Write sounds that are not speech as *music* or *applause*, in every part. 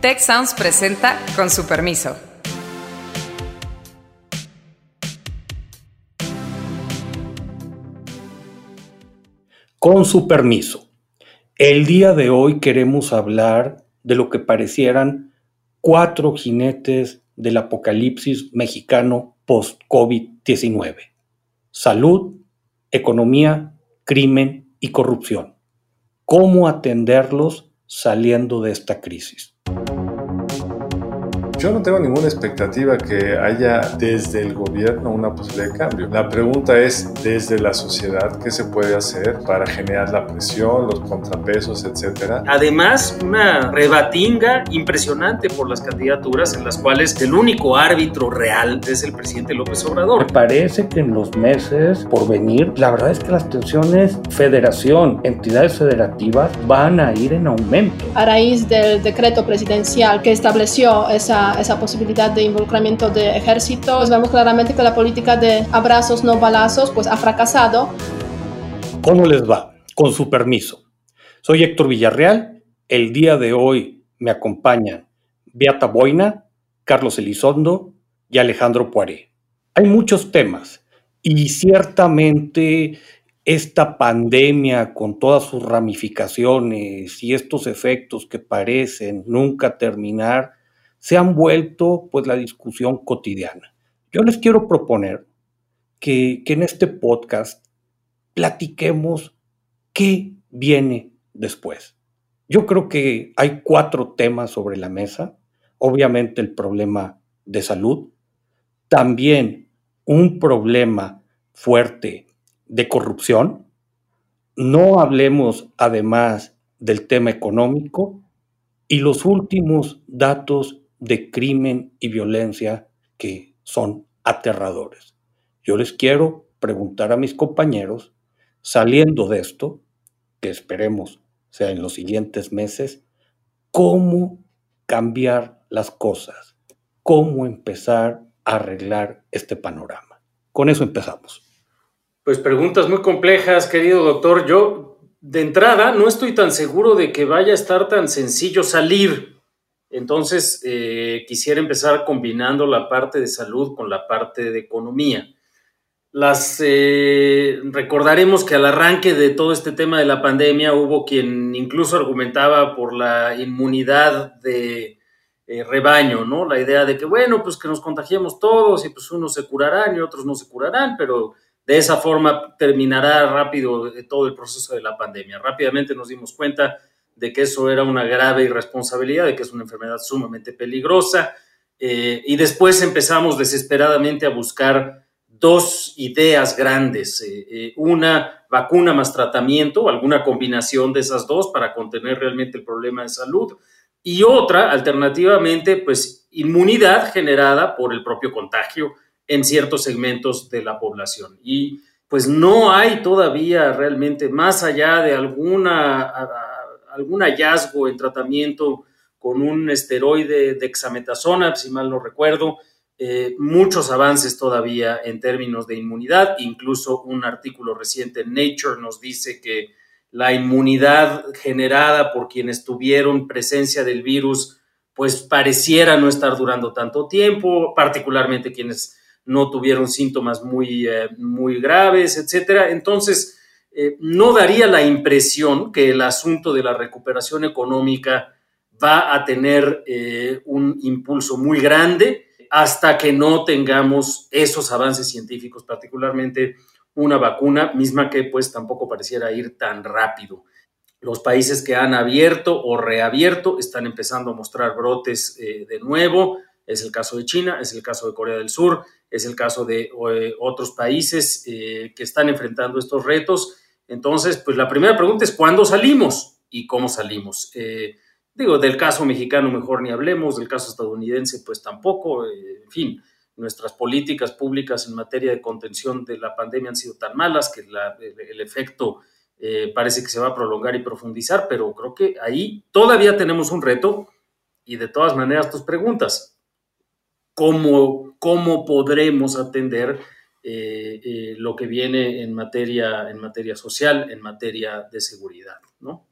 Tech Sounds presenta con su permiso. Con su permiso. El día de hoy queremos hablar de lo que parecieran cuatro jinetes del apocalipsis mexicano post-COVID-19. Salud, economía, crimen y corrupción. ¿Cómo atenderlos saliendo de esta crisis? Thank you. Yo no tengo ninguna expectativa que haya desde el gobierno una posibilidad de cambio. La pregunta es desde la sociedad qué se puede hacer para generar la presión, los contrapesos, etcétera. Además, una rebatinga impresionante por las candidaturas en las cuales el único árbitro real es el presidente López Obrador. Me parece que en los meses por venir, la verdad es que las tensiones federación, entidades federativas van a ir en aumento. A raíz del decreto presidencial que estableció esa esa, posibilidad de involucramiento de ejército, pues vemos claramente que la política de abrazos no balazos pues ha fracasado. ¿Cómo les va? Con su permiso. Soy Héctor Villarreal. El día de hoy me acompañan Beata Boina, Carlos Elizondo y Alejandro Poiré. Hay muchos temas y ciertamente esta pandemia con todas sus ramificaciones y estos efectos que parecen nunca terminar, se han vuelto pues la discusión cotidiana. Yo les quiero proponer que, que en este podcast platiquemos qué viene después. Yo creo que hay cuatro temas sobre la mesa. Obviamente el problema de salud, también un problema fuerte de corrupción. No hablemos además del tema económico y los últimos datos de crimen y violencia que son aterradores. Yo les quiero preguntar a mis compañeros, saliendo de esto, que esperemos sea en los siguientes meses, cómo cambiar las cosas, cómo empezar a arreglar este panorama. Con eso empezamos. Pues preguntas muy complejas, querido doctor. Yo, de entrada, no estoy tan seguro de que vaya a estar tan sencillo salir entonces, eh, quisiera empezar combinando la parte de salud con la parte de economía. Las eh, recordaremos que al arranque de todo este tema de la pandemia hubo quien incluso argumentaba por la inmunidad de eh, rebaño, ¿no? La idea de que, bueno, pues que nos contagiemos todos y pues unos se curarán y otros no se curarán, pero de esa forma terminará rápido todo el proceso de la pandemia. Rápidamente nos dimos cuenta de que eso era una grave irresponsabilidad, de que es una enfermedad sumamente peligrosa. Eh, y después empezamos desesperadamente a buscar dos ideas grandes, eh, eh, una vacuna más tratamiento, alguna combinación de esas dos para contener realmente el problema de salud, y otra, alternativamente, pues inmunidad generada por el propio contagio en ciertos segmentos de la población. Y pues no hay todavía realmente, más allá de alguna algún hallazgo en tratamiento con un esteroide de dexametasona, si mal no recuerdo, eh, muchos avances todavía en términos de inmunidad, incluso un artículo reciente en Nature nos dice que la inmunidad generada por quienes tuvieron presencia del virus, pues pareciera no estar durando tanto tiempo, particularmente quienes no tuvieron síntomas muy, eh, muy graves, etcétera. Entonces, eh, no daría la impresión que el asunto de la recuperación económica va a tener eh, un impulso muy grande hasta que no tengamos esos avances científicos, particularmente una vacuna misma que pues tampoco pareciera ir tan rápido. Los países que han abierto o reabierto están empezando a mostrar brotes eh, de nuevo. Es el caso de China, es el caso de Corea del Sur, es el caso de otros países que están enfrentando estos retos. Entonces, pues la primera pregunta es ¿cuándo salimos y cómo salimos? Eh, digo, del caso mexicano mejor ni hablemos, del caso estadounidense pues tampoco, eh, en fin, nuestras políticas públicas en materia de contención de la pandemia han sido tan malas que el, efecto eh, parece que se va a prolongar y profundizar, pero creo que ahí todavía tenemos un reto. Y de todas maneras tus preguntas, ¿cómo, cómo podremos atender eh, eh, lo que viene en materia, en materia social, en materia de seguridad, ¿no?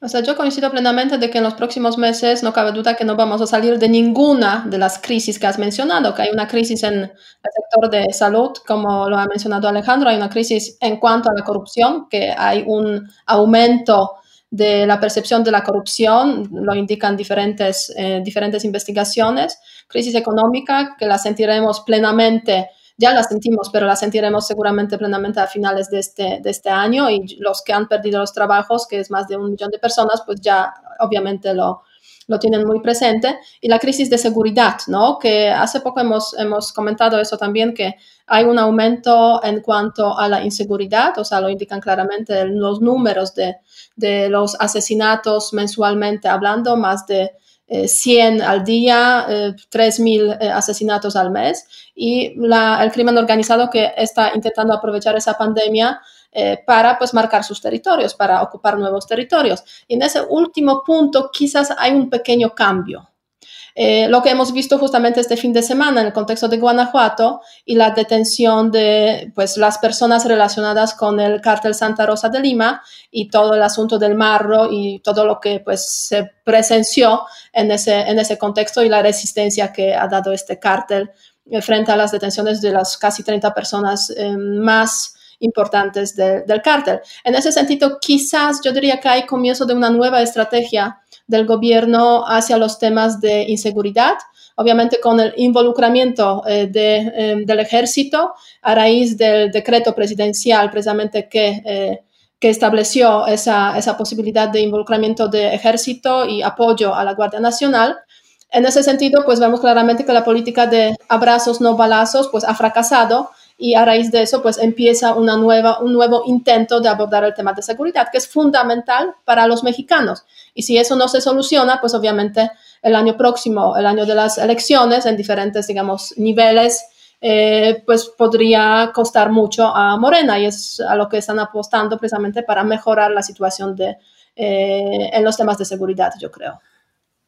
O sea, yo coincido plenamente de que en los próximos meses no cabe duda que no vamos a salir de ninguna de las crisis que has mencionado, que hay una crisis en el sector de salud, como lo ha mencionado Alejandro, hay una crisis en cuanto a la corrupción, que hay un aumento de la percepción de la corrupción, lo indican diferentes, eh, diferentes investigaciones, crisis económica, que la sentiremos plenamente ya la sentimos, pero la sentiremos seguramente plenamente a finales de este, de este año. Y los que han perdido los trabajos, que es más de un millón de personas, pues ya obviamente lo, lo tienen muy presente. Y la crisis de seguridad, ¿no? Que hace poco hemos, hemos comentado eso también, que hay un aumento en cuanto a la inseguridad, o sea, lo indican claramente los números de, de los asesinatos mensualmente hablando, más de 100 eh, al día, 3.000 eh, eh, asesinatos al mes y el crimen organizado que está intentando aprovechar esa pandemia para pues marcar sus territorios, para ocupar nuevos territorios. Y en ese último punto quizás hay un pequeño cambio. Eh, lo que hemos visto justamente este fin de semana en el contexto de Guanajuato y la detención de pues, las personas relacionadas con el cártel Santa Rosa de Lima y todo el asunto del marro y todo lo que pues, se presenció en ese, en ese contexto y la resistencia que ha dado este cártel eh, frente a las detenciones de las casi 30 personas eh, más importantes del cártel. En ese sentido, quizás yo diría que hay comienzo de una nueva estrategia del gobierno hacia los temas de inseguridad, obviamente con el involucramiento eh, eh, del ejército a raíz del decreto presidencial precisamente que, eh, que estableció esa, esa, posibilidad de involucramiento de ejército y apoyo a la Guardia Nacional. En ese sentido, pues vemos claramente que la política de abrazos no balazos pues ha fracasado y a raíz de eso pues empieza un nuevo intento de abordar el tema de seguridad, que es fundamental para los mexicanos. Y si eso no se soluciona, pues obviamente el año próximo, el año de las elecciones, en diferentes, digamos, niveles, eh, pues podría costar mucho a Morena y es a lo que están apostando precisamente para mejorar la situación de, eh, en los temas de seguridad, yo creo.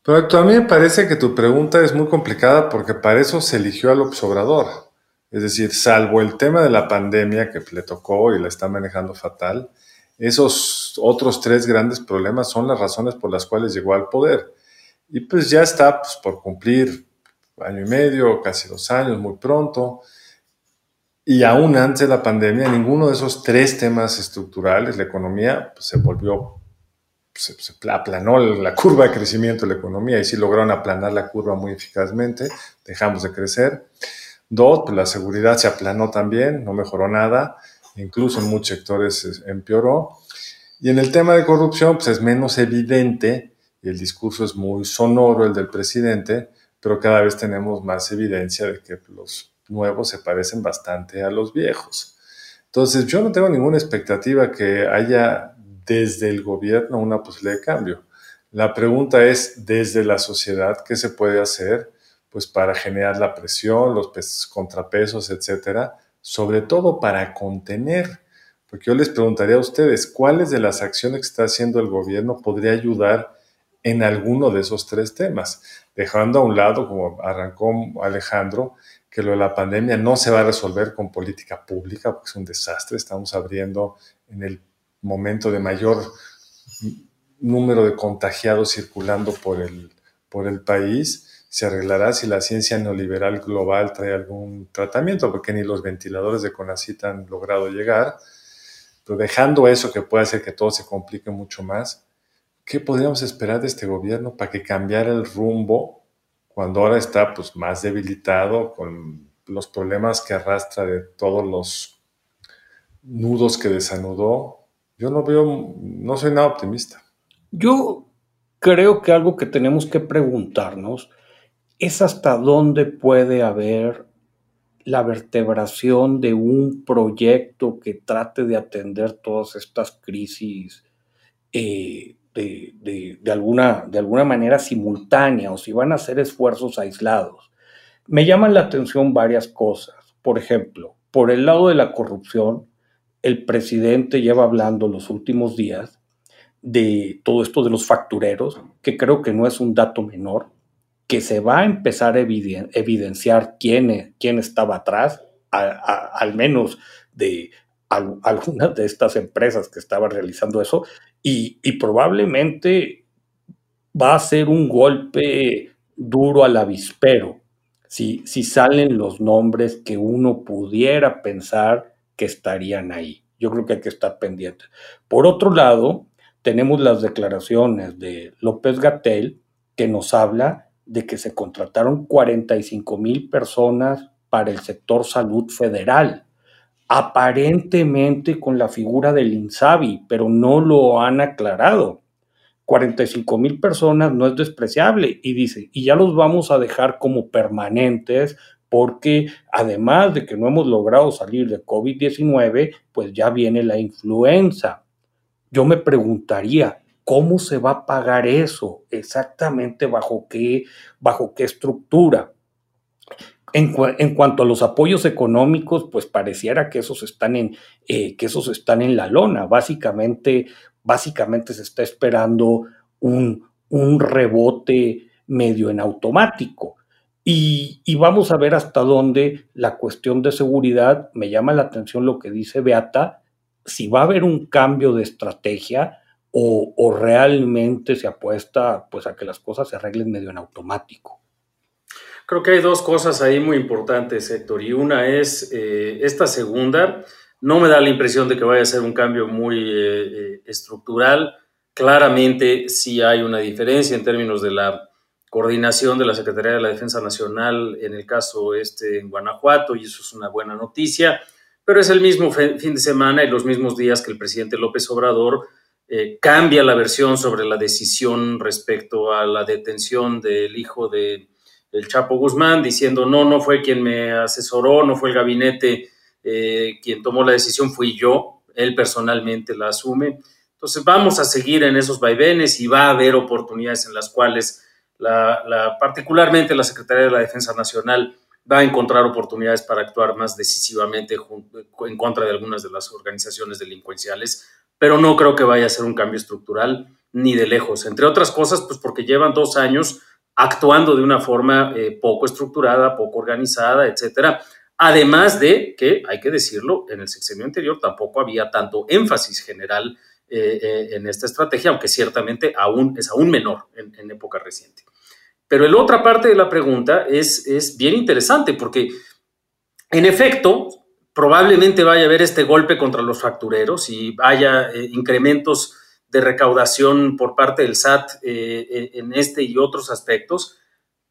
Pero a mí me parece que tu pregunta es muy complicada porque para eso se eligió al observador. Es decir, salvo el tema de la pandemia que le tocó y la está manejando fatal, esos otros tres grandes problemas son las razones por las cuales llegó al poder. Y pues ya está pues, por cumplir año y medio, casi dos años, muy pronto. Y aún antes de la pandemia, ninguno de esos tres temas estructurales, la economía, pues, se volvió, se, se, aplanó la curva de crecimiento de la economía y sí lograron aplanar la curva muy eficazmente, dejamos de crecer. Dos, pues la seguridad se aplanó también, no mejoró nada, incluso en muchos sectores empeoró. Y en el tema de corrupción, pues es menos evidente, y el discurso es muy sonoro, el del presidente, pero cada vez tenemos más evidencia de que los nuevos se parecen bastante a los viejos. Entonces, yo no tengo ninguna expectativa que haya desde el gobierno una posibilidad de cambio. La pregunta es, desde la sociedad, ¿qué se puede hacer? Pues para generar la presión, los contrapesos, etcétera, sobre todo para contener. Porque yo les preguntaría a ustedes, ¿cuáles de las acciones que está haciendo el gobierno podría ayudar en alguno de esos tres temas? Dejando a un lado, como arrancó Alejandro, que lo de la pandemia no se va a resolver con política pública, porque es un desastre. Estamos abriendo en el momento de mayor número de contagiados circulando por el, por el país se arreglará si la ciencia neoliberal global trae algún tratamiento, porque ni los ventiladores de CONACYT han logrado llegar. Pero dejando eso que puede hacer que todo se complique mucho más, ¿qué podríamos esperar de este gobierno para que cambiara el rumbo cuando ahora está pues, más debilitado con los problemas que arrastra de todos los nudos que desanudó? Yo no veo, no soy nada optimista. Yo creo que algo que tenemos que preguntarnos es hasta dónde puede haber la vertebración de un proyecto que trate de atender todas estas crisis eh, de, alguna, de alguna manera simultánea o si van a ser esfuerzos aislados. Me llaman la atención varias cosas. Por ejemplo, por el lado de la corrupción, el presidente lleva hablando los últimos días de todo esto de los factureros, que creo que no es un dato menor que se va a empezar a evidenciar quién, quién estaba atrás, al menos de algunas de estas empresas que estaban realizando eso, y, y probablemente va a ser un golpe duro al avispero si, si salen los nombres que uno pudiera pensar que estarían ahí. Yo creo que hay que estar pendientes. Por otro lado, tenemos las declaraciones de López Gatel que nos habla de que se contrataron 45 mil personas para el sector salud federal, aparentemente con la figura del INSABI, pero no lo han aclarado. 45 mil personas no es despreciable y dice, y ya los vamos a dejar como permanentes porque además de que no hemos logrado salir de COVID-19, pues ya viene la influenza. Yo me preguntaría, ¿cómo se va a pagar eso? Exactamente bajo qué, bajo qué estructura. En, cuanto a los apoyos económicos, pues pareciera que esos están en, eh, que esos están en la lona. Básicamente, básicamente se está esperando un, un rebote medio en automático. Y, y, vamos a ver hasta dónde la cuestión de seguridad, me llama la atención lo que dice Beata, si va a haber un cambio de estrategia o, realmente se apuesta pues, a que las cosas se arreglen medio en automático. Creo que hay dos cosas ahí muy importantes, Héctor, y una es eh, esta segunda, no me da la impresión de que vaya a ser un cambio muy eh, eh, estructural. Claramente sí hay una diferencia en términos de la coordinación de la Secretaría de la Defensa Nacional en el caso este en Guanajuato, y eso es una buena noticia, pero es el mismo fin de semana y los mismos días que el presidente López Obrador eh, cambia la versión sobre la decisión respecto a la detención del hijo de el Chapo Guzmán, diciendo no, no fue quien me asesoró, no fue el gabinete eh, quien tomó la decisión fui yo, él personalmente la asume. Entonces vamos a seguir en esos vaivenes y va a haber oportunidades en las cuales la, particularmente la Secretaría de la Defensa Nacional va a encontrar oportunidades para actuar más decisivamente en contra de algunas de las organizaciones delincuenciales, pero no creo que vaya a ser un cambio estructural ni de lejos, entre otras cosas, pues porque llevan dos años actuando de una forma eh, poco estructurada, poco organizada, etcétera, Además de que, hay que decirlo, en el sexenio anterior tampoco había tanto énfasis general eh, eh, en esta estrategia, aunque ciertamente aún, es aún menor en, época reciente. Pero la otra parte de la pregunta es, es bien interesante porque, en efecto, probablemente vaya a haber este golpe contra los factureros y haya eh, incrementos de recaudación por parte del SAT en este y otros aspectos,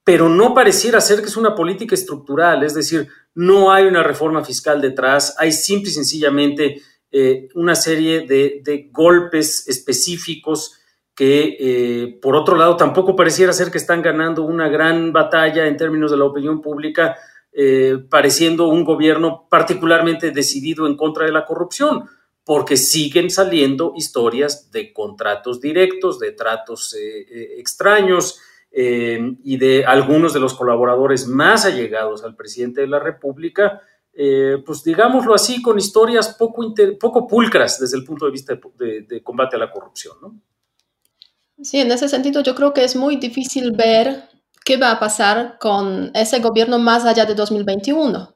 pero no pareciera ser que es una política estructural, es decir, no hay una reforma fiscal detrás, hay simple y sencillamente eh, una serie de, golpes específicos que, eh, por otro lado, tampoco pareciera ser que están ganando una gran batalla en términos de la opinión pública, eh, pareciendo un gobierno particularmente decidido en contra de la corrupción, porque siguen saliendo historias de contratos directos, de tratos extraños, eh, y de algunos de los colaboradores más allegados al presidente de la República, eh, pues digámoslo así, con historias poco, pulcras desde el punto de vista de, combate a la corrupción. ¿no? Sí, en ese sentido yo creo que es muy difícil ver qué va a pasar con ese gobierno más allá de 2021,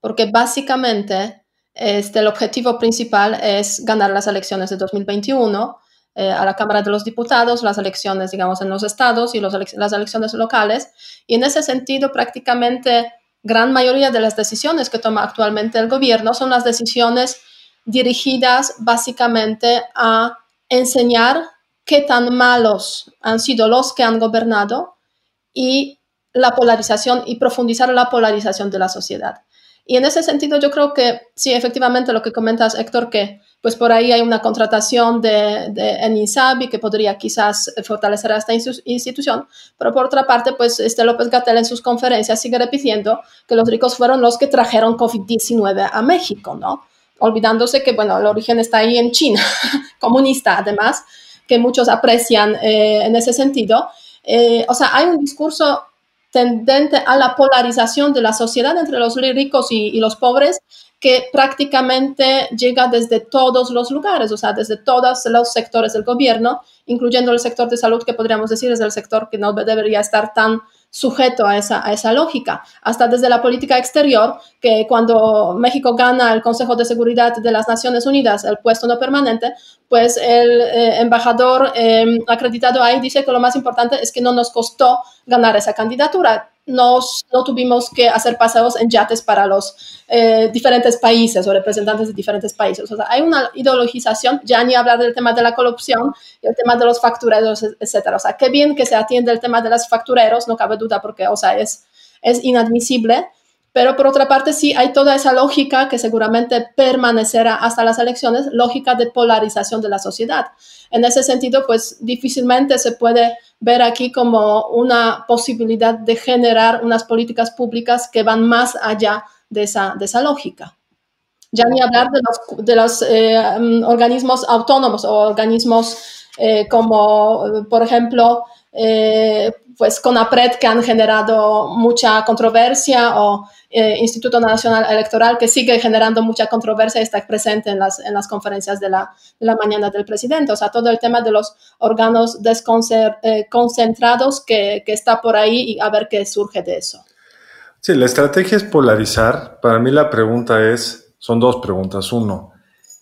porque básicamente este, el objetivo principal es ganar las elecciones de 2021 eh, a la Cámara de los Diputados, las elecciones, digamos, en los estados y las elecciones locales. Y en ese sentido, prácticamente gran mayoría de las decisiones que toma actualmente el gobierno son las decisiones dirigidas básicamente a enseñar qué tan malos han sido los que han gobernado y la polarización y profundizar la polarización de la sociedad. Y en ese sentido yo creo que sí, efectivamente lo que comentas, Héctor, que pues por ahí hay una contratación de, de en INSABI que podría quizás fortalecer a esta institución, pero por otra parte, pues este López Gatel en sus conferencias sigue repitiendo que los ricos fueron los que trajeron COVID-19 a México, ¿no? Olvidándose que, bueno, el origen está ahí en China, *laughs* comunista además, que muchos aprecian eh, en ese sentido. Eh, o sea, hay un discurso tendente a la polarización de la sociedad entre los ricos y, y los pobres que prácticamente llega desde todos los lugares, o sea, desde todos los sectores del gobierno, incluyendo el sector de salud, que podríamos decir es el sector que no debería estar tan sujeto a esa, a esa lógica, hasta desde la política exterior, que cuando México gana el Consejo de Seguridad de las Naciones Unidas, el puesto no permanente, pues el eh, embajador eh, acreditado ahí dice que lo más importante es que no nos costó ganar esa candidatura no tuvimos que hacer paseos en yates para los eh, diferentes países o representantes de diferentes países. O sea, hay una ideologización, ya ni hablar del tema de la corrupción el tema de los factureros, etcétera. O sea, qué bien que se atiende el tema de los factureros, no cabe duda, porque, o sea, es, es inadmisible. Pero por otra parte, sí hay toda esa lógica que seguramente permanecerá hasta las elecciones, lógica de polarización de la sociedad. En ese sentido, pues difícilmente se puede ver aquí como una posibilidad de generar unas políticas públicas que van más allá de esa, de esa lógica. Ya ni hablar de los, de los eh, mm, organismos autónomos o organismos eh, como, por ejemplo, eh, pues CONAPRED que han generado mucha controversia o eh, Instituto Nacional Electoral que sigue generando mucha controversia y está presente en las, en las conferencias de la, de la mañana del presidente. O sea, todo el tema de los órganos desconcentrados que, que está por ahí y a ver qué surge de eso. Sí, la estrategia es polarizar. Para mí la pregunta es, son dos preguntas. Uno,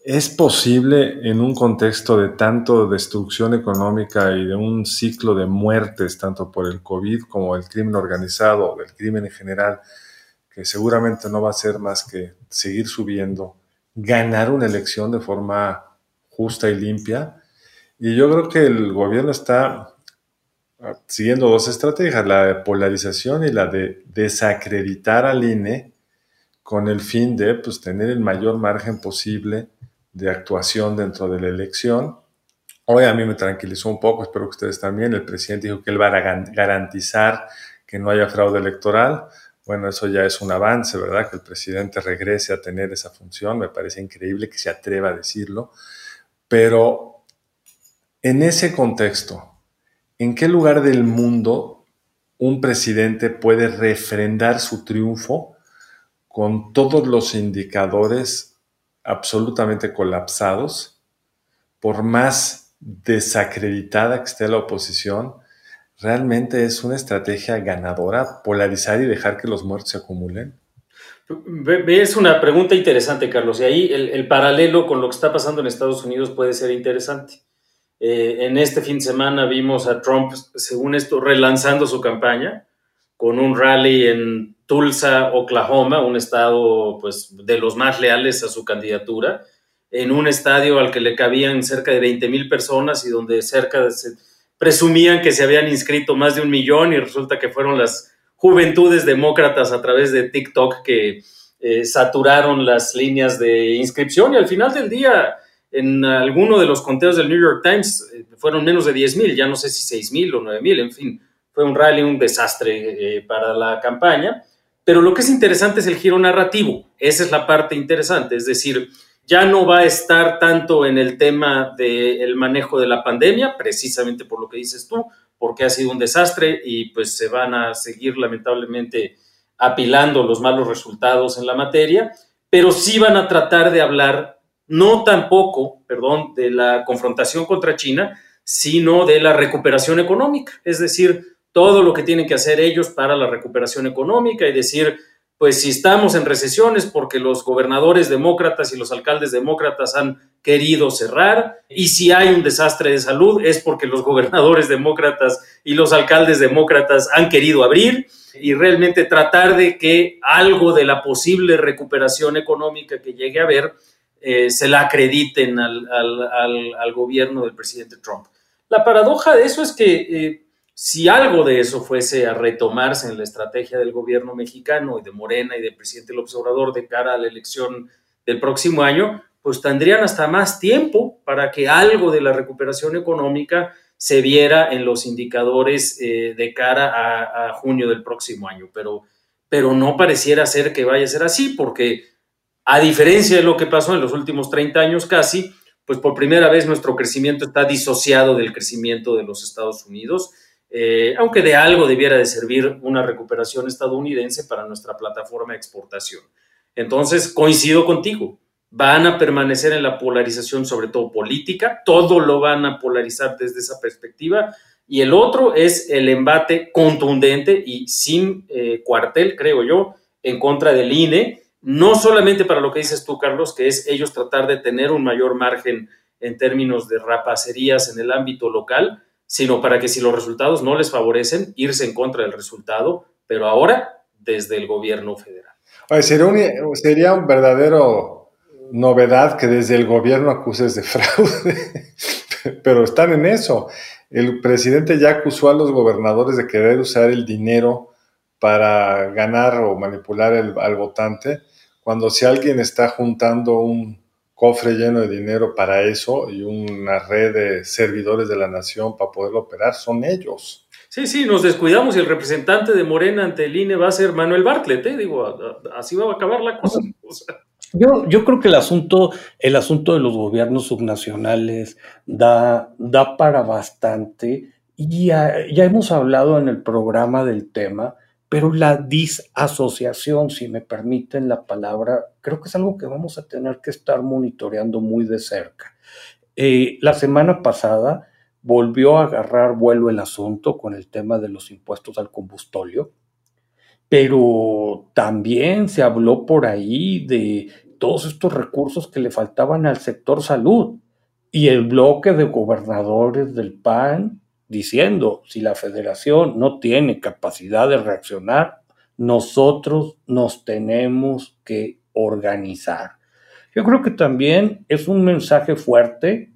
¿Es posible en un contexto de tanto destrucción económica y de un ciclo de muertes, tanto por el COVID como el crimen organizado, el crimen en general, que seguramente no va a ser más que seguir subiendo, ganar una elección de forma justa y limpia? Y yo creo que el gobierno está siguiendo dos estrategias, la de polarización y la de desacreditar al INE con el fin de pues, tener el mayor margen posible de actuación dentro de la elección. Hoy a mí me tranquilizó un poco, espero que ustedes también. El presidente dijo que él va a garantizar que no haya fraude electoral. Bueno, eso ya es un avance, ¿verdad? Que el presidente regrese a tener esa función. Me parece increíble que se atreva a decirlo. Pero en ese contexto, ¿en qué lugar del mundo un presidente puede refrendar su triunfo con todos los indicadores absolutamente colapsados, por más desacreditada que esté la oposición, realmente es una estrategia ganadora polarizar y dejar que los muertos se acumulen. Es una pregunta interesante, Carlos, y ahí el, paralelo con lo que está pasando en Estados Unidos puede ser interesante. Eh, en este fin de semana vimos a Trump, según esto, relanzando su campaña con un rally en Tulsa, Oklahoma, un estado pues, de los más leales a su candidatura, en un estadio al que le cabían cerca de 20 mil personas y donde cerca de, se, presumían que se habían inscrito más de un millón y resulta que fueron las juventudes demócratas a través de TikTok que eh, saturaron las líneas de inscripción y al final del día en alguno de los conteos del New York Times eh, fueron menos de 10 mil, ya no sé si 6 mil o 9 mil, en fin, fue un rally, un desastre eh, para la campaña. Pero lo que es interesante es el giro narrativo. Esa es la parte interesante. Es decir, ya no va a estar tanto en el tema del manejo de la pandemia, precisamente por lo que dices tú, porque ha sido un desastre y pues se van a seguir lamentablemente apilando los malos resultados en la materia, pero sí van a tratar de hablar no tampoco, perdón, de la confrontación contra China, sino de la recuperación económica, es decir, todo lo que tienen que hacer ellos para la recuperación económica y decir, pues si estamos en recesiones porque los gobernadores demócratas y los alcaldes demócratas han querido cerrar y si hay un desastre de salud es porque los gobernadores demócratas y los alcaldes demócratas han querido abrir y realmente tratar de que algo de la posible recuperación económica que llegue a haber eh, se la acrediten al, gobierno del presidente Trump. La paradoja de eso es que eh, si algo de eso fuese a retomarse en la estrategia del gobierno mexicano y de Morena y del presidente López Obrador de cara a la elección del próximo año, pues tendrían hasta más tiempo para que algo de la recuperación económica se viera en los indicadores eh, de cara a, a, junio del próximo año. Pero, pero no pareciera ser que vaya a ser así, porque a diferencia de lo que pasó en los últimos 30 años casi, pues por primera vez nuestro crecimiento está disociado del crecimiento de los Estados Unidos eh, aunque de algo debiera de servir una recuperación estadounidense para nuestra plataforma de exportación. Entonces, coincido contigo, van a permanecer en la polarización, sobre todo política, todo lo van a polarizar desde esa perspectiva. y el otro es el embate contundente y sin eh, cuartel, creo yo, en contra del INE, no solamente para lo que dices tú, Carlos, que es ellos tratar de tener un mayor margen en términos de rapacerías en el ámbito local, sino para que si los resultados no les favorecen, irse en contra del resultado, pero ahora desde el gobierno federal. sería, un, sería verdadero novedad que desde el gobierno acuses de *laughs* fraude, pero están en eso. El presidente ya acusó a los gobernadores de querer usar el dinero para ganar o manipular al votante, cuando si alguien está juntando un cofre lleno de dinero para eso y una red de servidores de la nación para poderlo operar, son ellos. Sí, sí, nos descuidamos y el representante de Morena ante el INE va a ser Manuel Bartlett, ¿eh? digo, así va a acabar la cosa. Yo, yo creo que el asunto, el asunto de los gobiernos subnacionales da, da para bastante y ya, ya hemos hablado en el programa del tema, pero la disasociación, si me permiten la palabra, creo que es algo que vamos a tener que estar monitoreando muy de cerca. Eh, la semana pasada volvió a agarrar vuelo el asunto con el tema de los impuestos al combustóleo pero también se habló por ahí de todos estos recursos que le faltaban al sector salud y el bloque de gobernadores del PAN diciendo, si la federación no tiene capacidad de reaccionar, nosotros nos tenemos que organizar. Yo creo que también es un mensaje fuerte,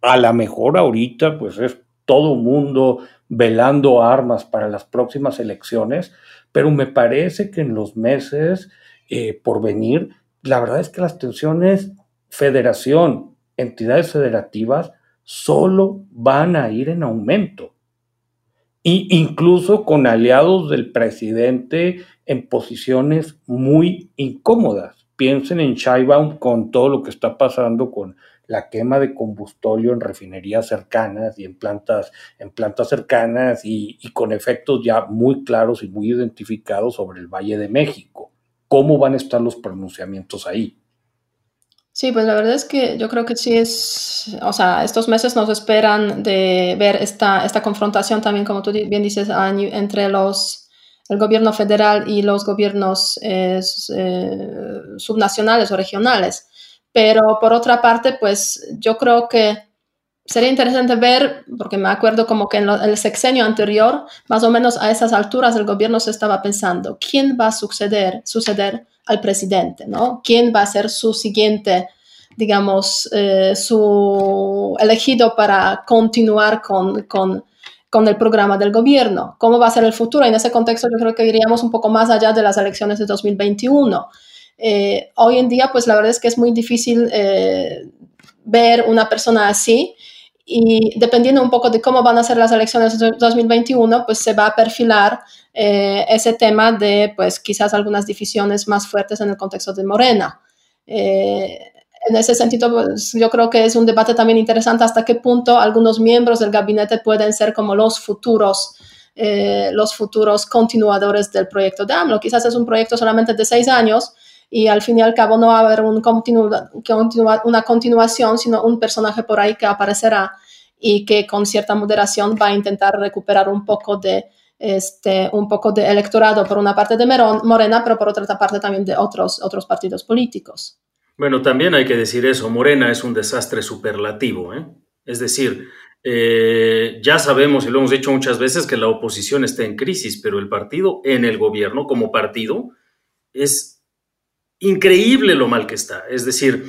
a la mejor ahorita pues es todo mundo velando armas para las próximas elecciones, pero me parece que en los meses eh, por venir, la verdad es que las tensiones federación, entidades federativas, solo van a ir en aumento. Y incluso con aliados del presidente en posiciones muy incómodas. Piensen en Sheinbaum con todo lo que está pasando con la quema de combustorio en refinerías cercanas y en plantas, en plantas cercanas y, con efectos ya muy claros y muy identificados sobre el Valle de México. ¿Cómo van a estar los pronunciamientos ahí? Sí, pues la verdad es que yo creo que sí es, o sea, estos meses nos esperan de ver esta, esta confrontación también, como tú bien dices, entre los, el gobierno federal y los gobiernos eh, subnacionales o regionales. Pero por otra parte, pues yo creo que sería interesante ver, porque me acuerdo como que en, el sexenio anterior, más o menos a esas alturas, el gobierno se estaba pensando, ¿quién va a suceder, suceder al presidente? ¿no? ¿Quién va a ser su siguiente, digamos, eh, su elegido para continuar con, con, con el programa del gobierno? ¿Cómo va a ser el futuro? En ese contexto yo creo que iríamos un poco más allá de las elecciones de 2021. Eh, hoy en día, pues la verdad es que es muy difícil eh, ver una persona así y dependiendo un poco de cómo van a ser las elecciones de 2021, pues se va a perfilar eh, ese tema de, pues quizás algunas divisiones más fuertes en el contexto de Morena. en ese sentido, pues, yo creo que es un debate también interesante hasta qué punto algunos miembros del gabinete pueden ser como los futuros los futuros continuadores del proyecto de AMLO. Quizás es un proyecto solamente de seis años, y al fin y al cabo no va a haber un una continuación, sino un personaje por ahí que aparecerá y que con cierta moderación va a intentar recuperar un poco de este, un poco de electorado por una parte de Morena, pero por otra parte también de otros, otros partidos políticos. Bueno, también hay que decir eso, Morena es un desastre superlativo, ¿eh? es decir, eh, ya sabemos y lo hemos dicho muchas veces que la oposición está en crisis, pero el partido en el gobierno como partido es increíble lo mal que está. Es decir,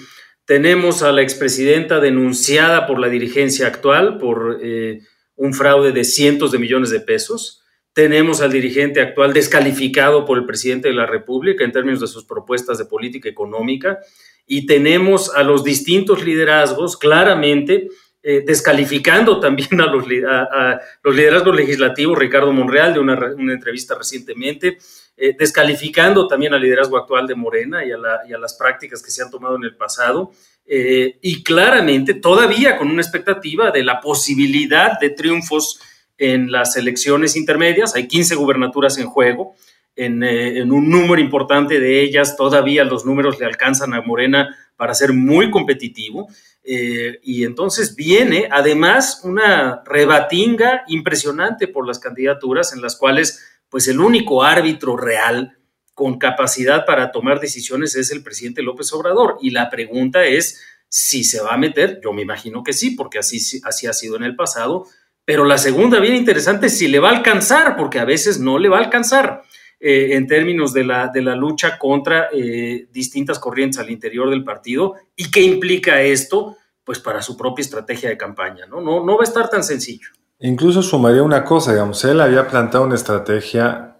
tenemos a la expresidenta denunciada por la dirigencia actual por eh, un fraude de cientos de millones de pesos. Tenemos al dirigente actual descalificado por el presidente de la República en términos de sus propuestas de política económica. Y tenemos a los distintos liderazgos claramente eh, descalificando también a los, los, liderazgos legislativos, Ricardo Monreal de una, entrevista recientemente, eh, descalificando también al liderazgo actual de Morena y a, las prácticas que se han tomado en el pasado, eh, y claramente todavía con una expectativa de la posibilidad de triunfos en las elecciones intermedias, hay 15 gubernaturas en juego, en, un número importante de ellas, todavía los números le alcanzan a Morena para ser muy competitivo. Eh, y entonces viene además una rebatinga impresionante por las candidaturas en las cuales pues el único árbitro real con capacidad para tomar decisiones es el presidente López Obrador. Y la pregunta es si se va a meter, yo me imagino que sí, porque así, así ha sido en el pasado, pero la segunda bien interesante es si le va a alcanzar, porque a veces no le va a alcanzar. Eh, en términos de la, de la lucha contra eh, distintas corrientes al interior del partido y qué implica esto pues para su propia estrategia de campaña, ¿no? No, no va a estar tan sencillo. Incluso sumaría una cosa, digamos, él había planteado una estrategia,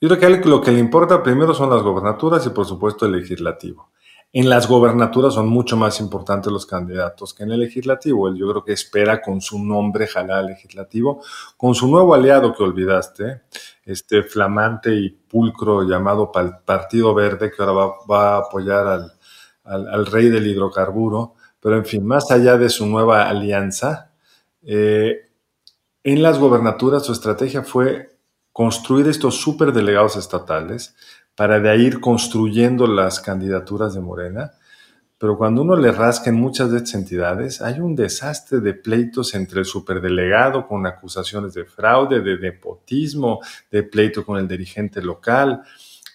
yo creo que a él lo que le importa primero son las gobernaturas y por supuesto el legislativo. En las gobernaturas son mucho más importantes los candidatos que en el legislativo. Él yo creo que espera con su nombre jalar al legislativo, con su nuevo aliado que olvidaste, este flamante y pulcro llamado Partido Verde, que ahora va, a apoyar al, rey del hidrocarburo. Pero en fin, más allá de su nueva alianza, eh, en las gobernaturas su estrategia fue construir estos superdelegados estatales para de ahí ir construyendo las candidaturas de Morena pero cuando uno le rasca en muchas de estas entidades, hay un desastre de pleitos entre el superdelegado con acusaciones de fraude, de nepotismo, de pleito con el dirigente local.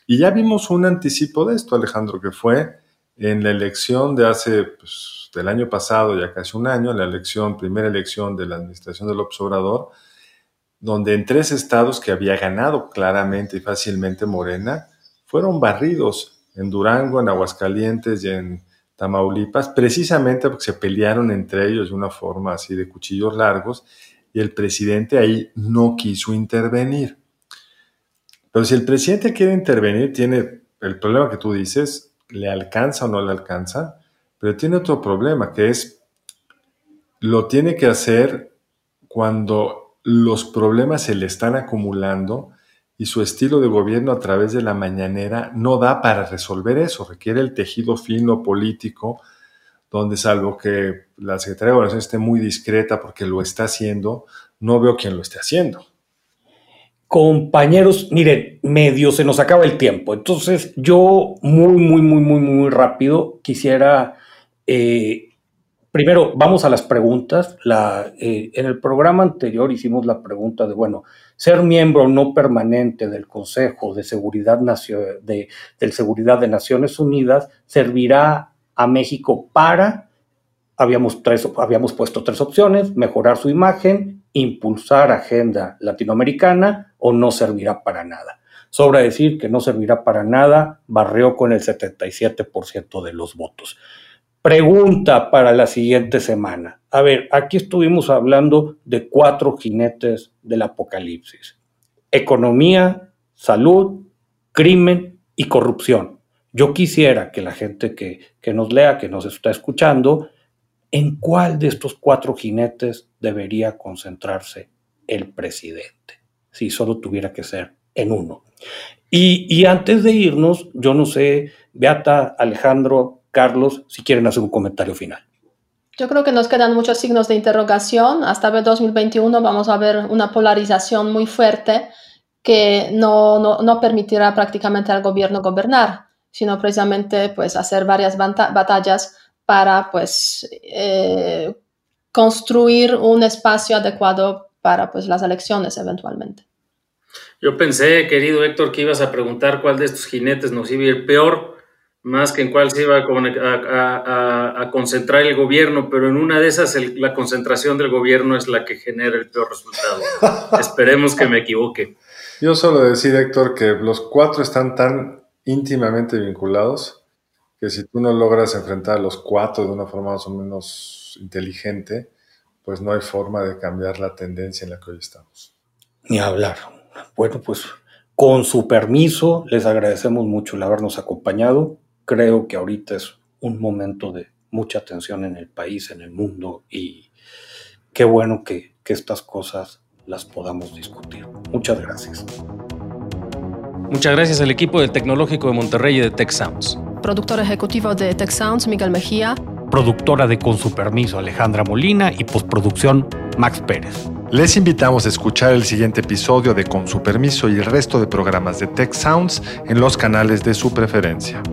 Y ya vimos un anticipo de esto, Alejandro, que fue en la elección de hace, pues, del año pasado, ya casi un año, la elección, primera elección de la administración del Obrador, donde en tres estados que había ganado claramente y fácilmente Morena, fueron barridos en Durango, en Aguascalientes y en Tamaulipas, precisamente porque se pelearon entre ellos de una forma así de cuchillos largos y el presidente ahí no quiso intervenir. Pero si el presidente quiere intervenir, tiene el problema que tú dices, le alcanza o no le alcanza, pero tiene otro problema que es, lo tiene que hacer cuando los problemas se le están acumulando y su estilo de gobierno a través de la mañanera no da para resolver eso, requiere el tejido fino político, donde salvo que la Secretaría de Gobernación esté muy discreta porque lo está haciendo, no veo quién lo esté haciendo. Compañeros, miren, medio se nos acaba el tiempo, entonces yo muy, muy, muy, muy, muy rápido quisiera eh, Primero, vamos a las preguntas. La, eh, en el programa anterior hicimos la pregunta de, bueno, ser miembro no permanente del Consejo de Seguridad, de, Seguridad de Naciones Unidas servirá a México para, habíamos, tres, habíamos puesto tres opciones, mejorar su imagen, impulsar agenda latinoamericana o no servirá para nada. Sobra decir que no servirá para nada, barrió con el 77% de los votos. Pregunta para la siguiente semana. A ver, aquí estuvimos hablando de cuatro jinetes del apocalipsis. Economía, salud, crimen y corrupción. Yo quisiera que la gente que, que nos lea, que nos está escuchando, en cuál de estos cuatro jinetes debería concentrarse el presidente, si solo tuviera que ser en uno. Y, y antes de irnos, yo no sé, Beata, Alejandro, Carlos, si quieren hacer un comentario final. Yo creo que nos quedan muchos signos de interrogación. Hasta el 2021 vamos a ver una polarización muy fuerte que no, no, permitirá prácticamente al gobierno gobernar, sino precisamente pues, hacer varias batallas para pues, eh, construir un espacio adecuado para pues, las elecciones eventualmente. Yo pensé, querido Héctor, que ibas a preguntar cuál de estos jinetes nos iba a ir peor más que en cuál se iba a, concentrar el gobierno, pero en una de esas la concentración del gobierno es la que genera el peor resultado. *laughs* Esperemos que me equivoque. Yo solo decir, Héctor, que los cuatro están tan íntimamente vinculados que si tú no logras enfrentar a los cuatro de una forma más o menos inteligente, pues no hay forma de cambiar la tendencia en la que hoy estamos. Ni hablar. Bueno, pues con su permiso, les agradecemos mucho el habernos acompañado creo que ahorita es un momento de mucha tensión en el país, en el mundo, y qué bueno que, estas cosas las podamos discutir. Muchas gracias. Muchas gracias al equipo del Tecnológico de Monterrey y de Tech Sounds. Productor ejecutivo de Tech Sounds, Miguel Mejía. Productora de Con su permiso, Alejandra Molina y postproducción, Max Pérez. Les invitamos a escuchar el siguiente episodio de Con su permiso y el resto de programas de Tech Sounds en los canales de su preferencia.